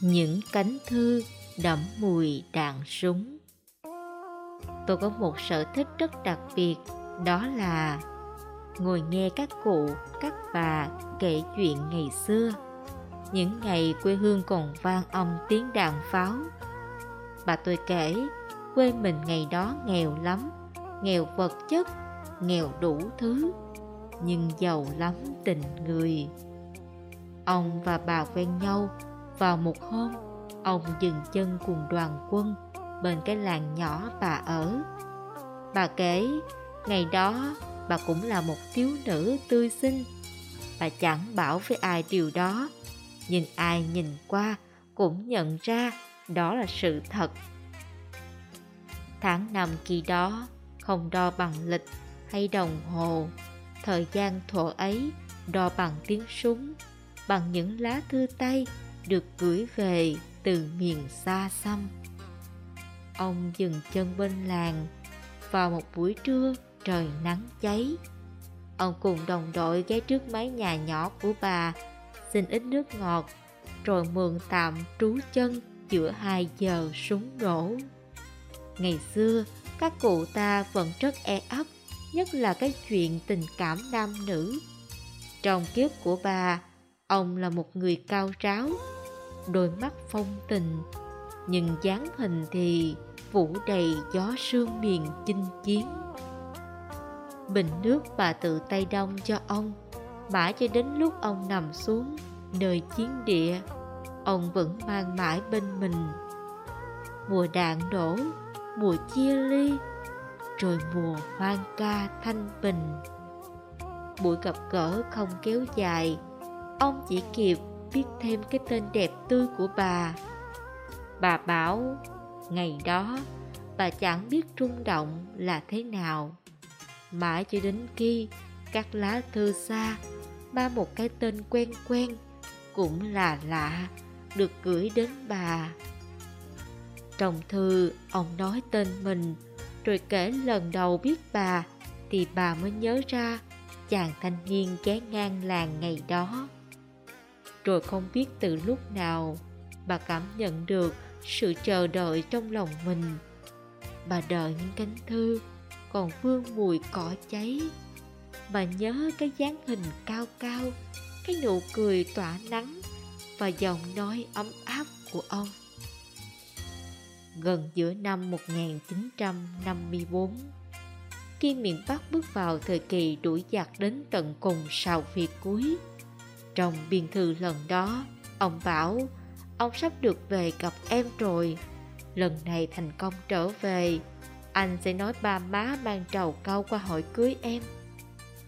những cánh thư đẫm mùi đạn súng. Tôi có một sở thích rất đặc biệt, đó là ngồi nghe các cụ, các bà kể chuyện ngày xưa. Những ngày quê hương còn vang âm tiếng đạn pháo. Bà tôi kể, quê mình ngày đó nghèo lắm, nghèo vật chất, nghèo đủ thứ, nhưng giàu lắm tình người. Ông và bà quen nhau vào một hôm, ông dừng chân cùng đoàn quân bên cái làng nhỏ bà ở. Bà kể, ngày đó bà cũng là một thiếu nữ tươi xinh. Bà chẳng bảo với ai điều đó, nhưng ai nhìn qua cũng nhận ra đó là sự thật. Tháng năm kỳ đó, không đo bằng lịch hay đồng hồ, thời gian thuở ấy đo bằng tiếng súng, bằng những lá thư tay được gửi về từ miền xa xăm. Ông dừng chân bên làng. Vào một buổi trưa, trời nắng cháy. Ông cùng đồng đội ghé trước mái nhà nhỏ của bà, xin ít nước ngọt, rồi mượn tạm trú chân giữa hai giờ súng nổ. Ngày xưa, các cụ ta vẫn rất e ấp, nhất là cái chuyện tình cảm nam nữ. Trong kiếp của bà, ông là một người cao ráo đôi mắt phong tình, nhưng dáng hình thì phủ đầy gió sương miền chinh chiến. Bình nước bà tự tay đông cho ông, mãi cho đến lúc ông nằm xuống nơi chiến địa, ông vẫn mang mãi bên mình. Mùa đạn đổ, mùa chia ly, rồi mùa hoang ca thanh bình. Buổi gặp gỡ không kéo dài, ông chỉ kịp viết thêm cái tên đẹp tươi của bà. Bà bảo, ngày đó, bà chẳng biết rung động là thế nào. Mãi cho đến khi các lá thư xa ba một cái tên quen quen cũng là lạ được gửi đến bà. Trong thư, ông nói tên mình, rồi kể lần đầu biết bà thì bà mới nhớ ra chàng thanh niên ghé ngang làng ngày đó rồi không biết từ lúc nào bà cảm nhận được sự chờ đợi trong lòng mình. Bà đợi những cánh thư, còn vương mùi cỏ cháy. Bà nhớ cái dáng hình cao cao, cái nụ cười tỏa nắng và giọng nói ấm áp của ông. Gần giữa năm 1954 khi miền Bắc bước vào thời kỳ đuổi giặc đến tận cùng sào việt cuối trong biên thư lần đó. Ông bảo, ông sắp được về gặp em rồi. Lần này thành công trở về. Anh sẽ nói ba má mang trầu cau qua hỏi cưới em.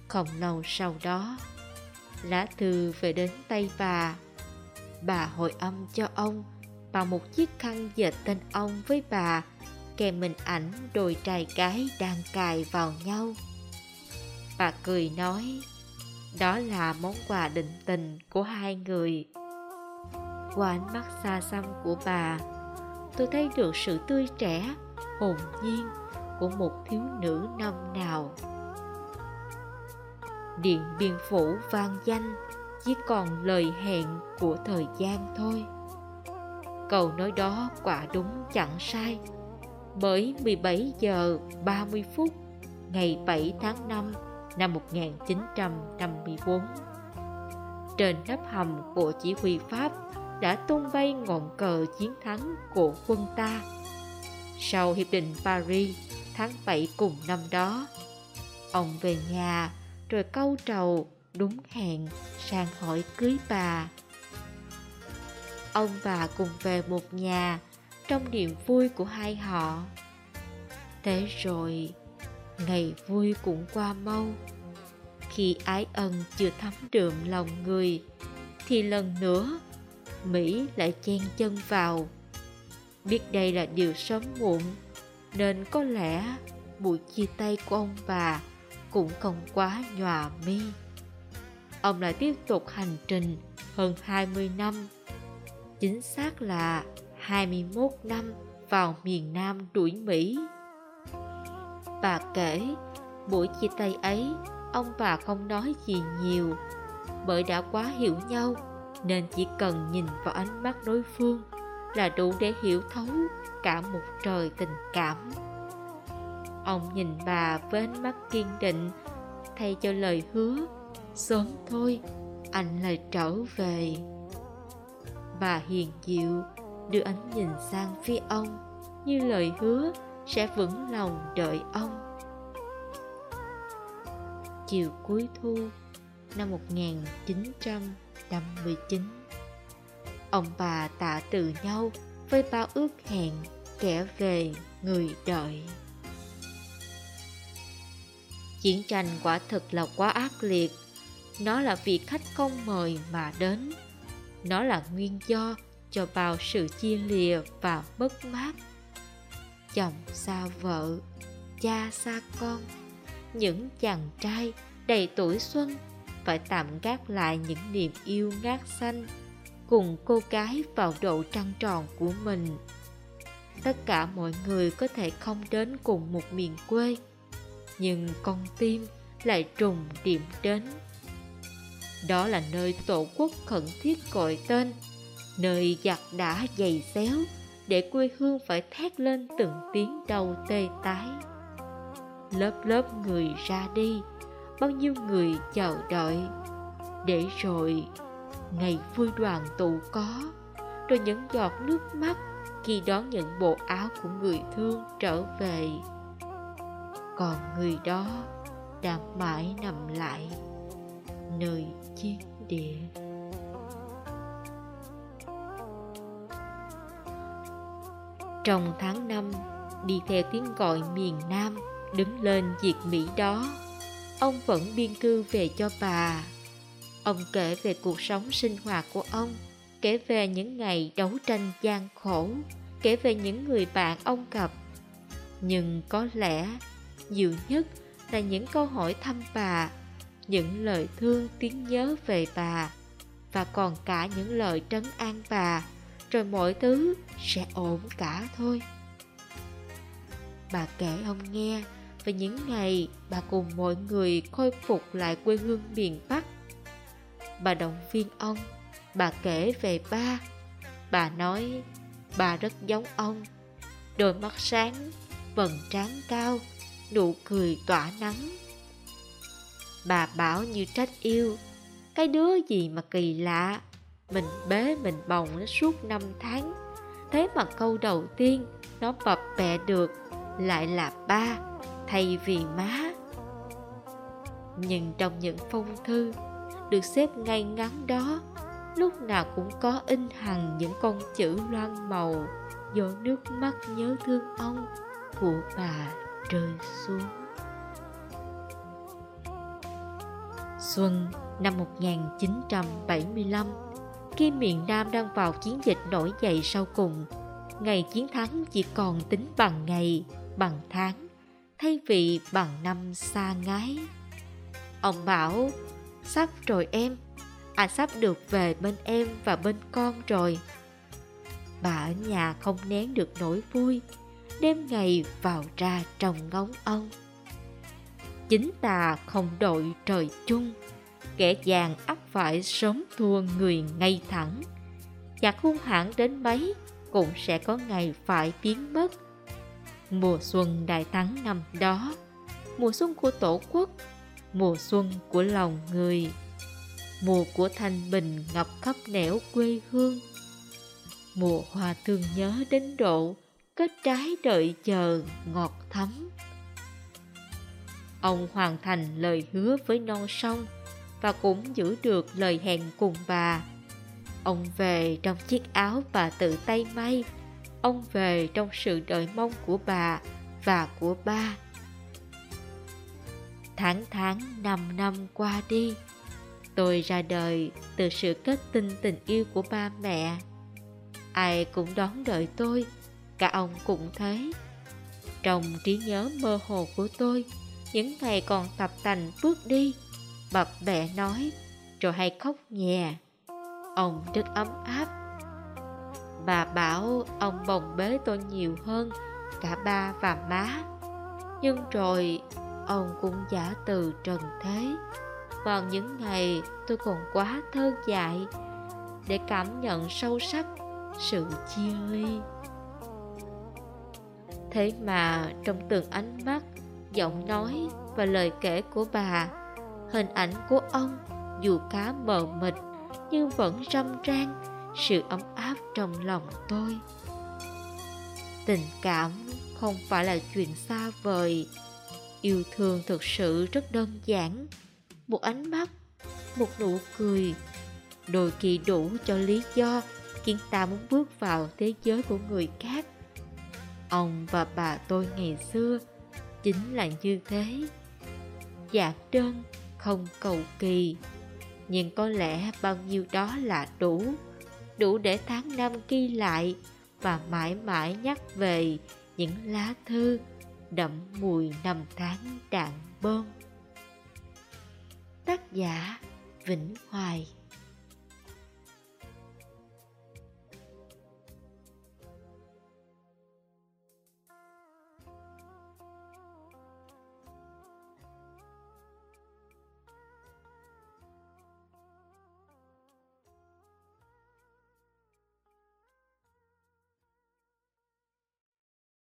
Không lâu sau đó, lá thư về đến tay bà. Bà hội âm cho ông, bằng một chiếc khăn dệt tên ông với bà, kèm hình ảnh đôi trai gái đang cài vào nhau. Bà cười nói đó là món quà định tình của hai người. Qua ánh mắt xa xăm của bà, tôi thấy được sự tươi trẻ, hồn nhiên của một thiếu nữ năm nào. Điện biên phủ vang danh, chỉ còn lời hẹn của thời gian thôi. Câu nói đó quả đúng chẳng sai, bởi 17 giờ 30 phút, ngày 7 tháng 5 năm 1954 trên nắp hầm của chỉ huy Pháp đã tung bay ngọn cờ chiến thắng của quân ta. Sau Hiệp định Paris tháng 7 cùng năm đó, ông về nhà rồi câu trầu đúng hẹn sang hỏi cưới bà. Ông bà cùng về một nhà trong niềm vui của hai họ. Thế rồi, ngày vui cũng qua mau. Khi ái ân chưa thấm đượm lòng người, thì lần nữa Mỹ lại chen chân vào. Biết đây là điều sớm muộn, nên có lẽ buổi chia tay của ông bà cũng không quá nhòa mi. Ông lại tiếp tục hành trình hơn 20 năm, chính xác là 21 năm vào miền Nam đuổi Mỹ. Bà kể, buổi chia tay ấy, ông bà không nói gì nhiều, bởi đã quá hiểu nhau nên chỉ cần nhìn vào ánh mắt đối phương là đủ để hiểu thấu cả một trời tình cảm. Ông nhìn bà với ánh mắt kiên định thay cho lời hứa sớm thôi anh lại trở về. Bà hiền dịu đưa ánh nhìn sang phía ông như lời hứa sẽ vững lòng đợi ông. Chiều cuối thu năm 1959 ông bà tạ từ nhau với bao ước hẹn kẻ về người đợi. Chiến tranh quả thực là quá ác liệt. Nó là vị khách không mời mà đến. Nó là nguyên do cho bao sự chia lìa và mất mát chồng xa vợ, cha xa con. Những chàng trai đầy tuổi xuân phải tạm gác lại những niềm yêu ngát xanh cùng cô gái vào độ trăng tròn của mình. Tất cả mọi người có thể không đến cùng một miền quê, nhưng con tim lại trùng điểm đến. Đó là nơi tổ quốc khẩn thiết gọi tên, nơi giặc đã dày xéo để quê hương phải thét lên từng tiếng đầu tê tái. Lớp lớp người ra đi, bao nhiêu người chờ đợi. Để rồi, ngày vui đoàn tụ có, rồi những giọt nước mắt khi đón nhận bộ áo của người thương trở về. Còn người đó đang mãi nằm lại nơi chiến địa. Trong tháng năm, đi theo tiếng gọi miền nam, đứng lên diệt mỹ đó. Ông vẫn biên thư về cho bà. Ông kể về cuộc sống sinh hoạt của ông, kể về những ngày đấu tranh gian khổ, kể về những người bạn ông gặp. Nhưng có lẽ, nhiều nhất là những câu hỏi thăm bà, những lời thương tiếng nhớ về bà, và còn cả những lời trấn an bà rồi mọi thứ sẽ ổn cả thôi. Bà kể ông nghe về những ngày bà cùng mọi người khôi phục lại quê hương miền bắc. Bà động viên ông, bà kể về ba. Bà nói bà rất giống ông, đôi mắt sáng, vầng trán cao, nụ cười tỏa nắng. Bà bảo như trách yêu, cái đứa gì mà kỳ lạ mình bế mình bồng nó suốt năm tháng. Thế mà câu đầu tiên, nó bập bẹ được, lại là ba, thay vì má. Nhưng trong những phong thư được xếp ngay ngắn đó, lúc nào cũng có in hằn những con chữ loang màu do nước mắt nhớ thương ông của bà rơi xuống. Xuân năm 1975 khi miền Nam đang vào chiến dịch nổi dậy sau cùng. Ngày chiến thắng chỉ còn tính bằng ngày, bằng tháng, thay vì bằng năm xa ngái. Ông bảo, sắp rồi em, anh sắp được về bên em và bên con rồi. Bà ở nhà không nén được nỗi vui đêm ngày vào ra trong ngóng ông. Chính ta không đội trời chung, kẻ vàng ắt phải sớm thua người ngay thẳng. Giặc hung hãn đến mấy cũng sẽ có ngày phải biến mất. Mùa xuân đại thắng năm đó, mùa xuân của tổ quốc, mùa xuân của lòng người, mùa của thanh bình ngập khắp nẻo quê hương. Mùa hoa thương nhớ đến độ kết trái đợi chờ ngọt thắm. Ông hoàn thành lời hứa với non sông và cũng giữ được lời hẹn cùng bà. Ông về trong chiếc áo bà tự tay may. Ông về trong sự đợi mong của bà và của ba. Tháng tháng năm năm qua đi, tôi ra đời từ sự kết tinh tình yêu của ba mẹ. Ai cũng đón đợi tôi, cả ông cũng thế. Trong trí nhớ mơ hồ của tôi, những ngày còn tập tành bước đi bập bẹ nói, rồi hay khóc nhè. Ông rất ấm áp. Bà bảo, ông bồng bế tôi nhiều hơn cả ba và má. Nhưng rồi, ông cũng giả từ trần thế. Vào những ngày tôi còn quá thơ dại để cảm nhận sâu sắc sự chia ly. Thế mà trong từng ánh mắt, giọng nói và lời kể của bà hình ảnh của ông dù khá mờ mịt, nhưng vẫn râm ran sự ấm áp trong lòng tôi. Tình cảm không phải là chuyện xa vời. Yêu thương thực sự rất đơn giản. Một ánh mắt, một nụ cười, đôi khi đủ cho lý do khiến ta muốn bước vào thế giới của người khác. Ông và bà tôi ngày xưa chính là như thế. Giản đơn không cầu kỳ. Nhưng có lẽ bao nhiêu đó là đủ đủ để tháng năm ghi lại và mãi mãi nhắc về những lá thư đậm mùi năm tháng đạn bom tác giả vĩnh hoài